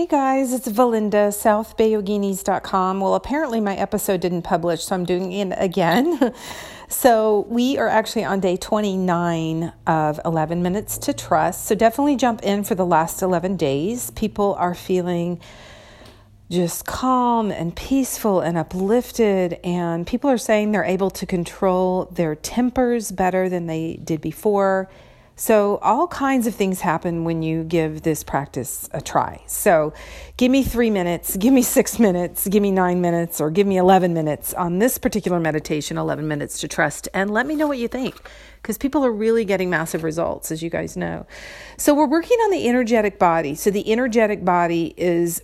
Hey guys, it's Valinda, southbayyoginis.com. Well, apparently my episode didn't publish, so I'm doing it again. so, we are actually on day 29 of 11 Minutes to Trust. So, definitely jump in for the last 11 days. People are feeling just calm and peaceful and uplifted, and people are saying they're able to control their tempers better than they did before so, all kinds of things happen when you give this practice a try. So, give me three minutes, give me six minutes, give me nine minutes, or give me 11 minutes on this particular meditation, 11 minutes to trust, and let me know what you think because people are really getting massive results, as you guys know. So, we're working on the energetic body. So, the energetic body is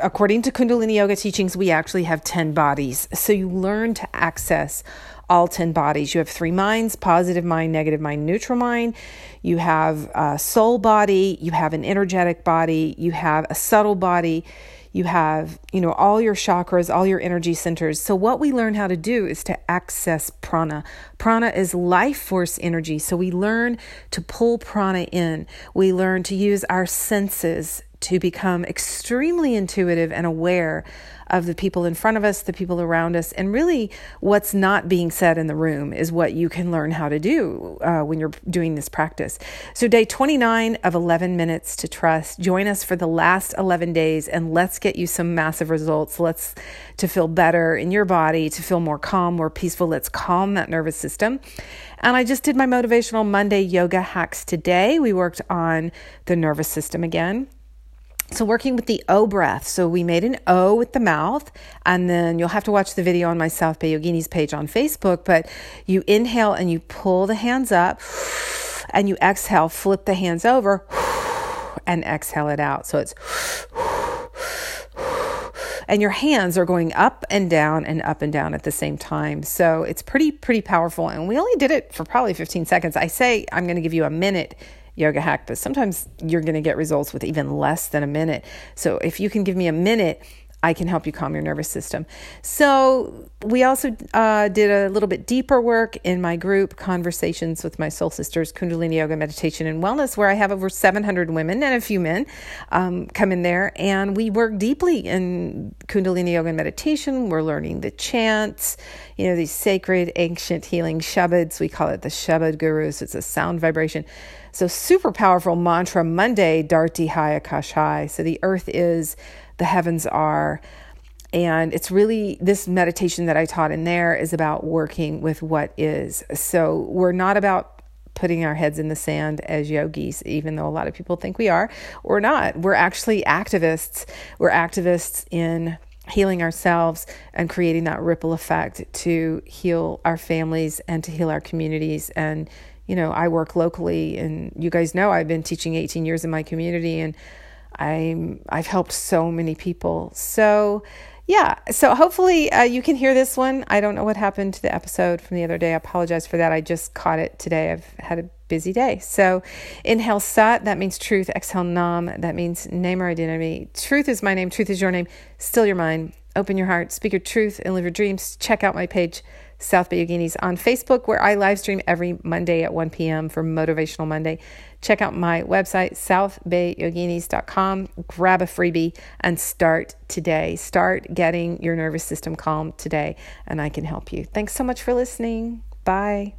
according to Kundalini Yoga teachings, we actually have 10 bodies. So you learn to access all 10 bodies. You have three minds positive mind, negative mind, neutral mind. You have a soul body, you have an energetic body, you have a subtle body. You have, you know, all your chakras, all your energy centers. So what we learn how to do is to access prana. Prana is life force energy. So we learn to pull prana in. We learn to use our senses to become extremely intuitive and aware of the people in front of us, the people around us, and really what's not being said in the room is what you can learn how to do uh, when you're doing this practice. So, day 29 of 11 minutes to trust. Join us for the last 11 days and let's get you some massive results. Let's to feel better in your body, to feel more calm, more peaceful. Let's calm that nervous system. And I just did my motivational Monday yoga hacks today. We worked on the nervous system again. So, working with the O breath. So, we made an O with the mouth, and then you'll have to watch the video on my South Bay Yoginis page on Facebook. But you inhale and you pull the hands up, and you exhale, flip the hands over, and exhale it out. So, it's and your hands are going up and down and up and down at the same time. So it's pretty, pretty powerful. And we only did it for probably 15 seconds. I say I'm going to give you a minute yoga hack, but sometimes you're going to get results with even less than a minute. So if you can give me a minute, I can help you calm your nervous system. So, we also uh, did a little bit deeper work in my group, Conversations with My Soul Sisters, Kundalini Yoga Meditation and Wellness, where I have over 700 women and a few men um, come in there. And we work deeply in Kundalini Yoga and Meditation. We're learning the chants, you know, these sacred, ancient healing shabads. We call it the Shabad Gurus, it's a sound vibration. So, super powerful mantra Monday, Dharti Hai Akash Hai. So, the earth is the heavens are. And it's really this meditation that I taught in there is about working with what is. So we're not about putting our heads in the sand as yogis, even though a lot of people think we are. We're not. We're actually activists. We're activists in healing ourselves and creating that ripple effect to heal our families and to heal our communities and you know i work locally and you guys know i've been teaching 18 years in my community and I'm I've helped so many people. So yeah, so hopefully uh, you can hear this one. I don't know what happened to the episode from the other day. I apologize for that. I just caught it today. I've had a busy day. So inhale Sat, that means truth. Exhale Nam, that means name or identity. Truth is my name. Truth is your name. Still your mind. Open your heart. Speak your truth and live your dreams. Check out my page South Bay Yoginis on Facebook, where I live stream every Monday at 1 p.m. for Motivational Monday. Check out my website, southbayyoginis.com. Grab a freebie and start today. Start getting your nervous system calm today, and I can help you. Thanks so much for listening. Bye.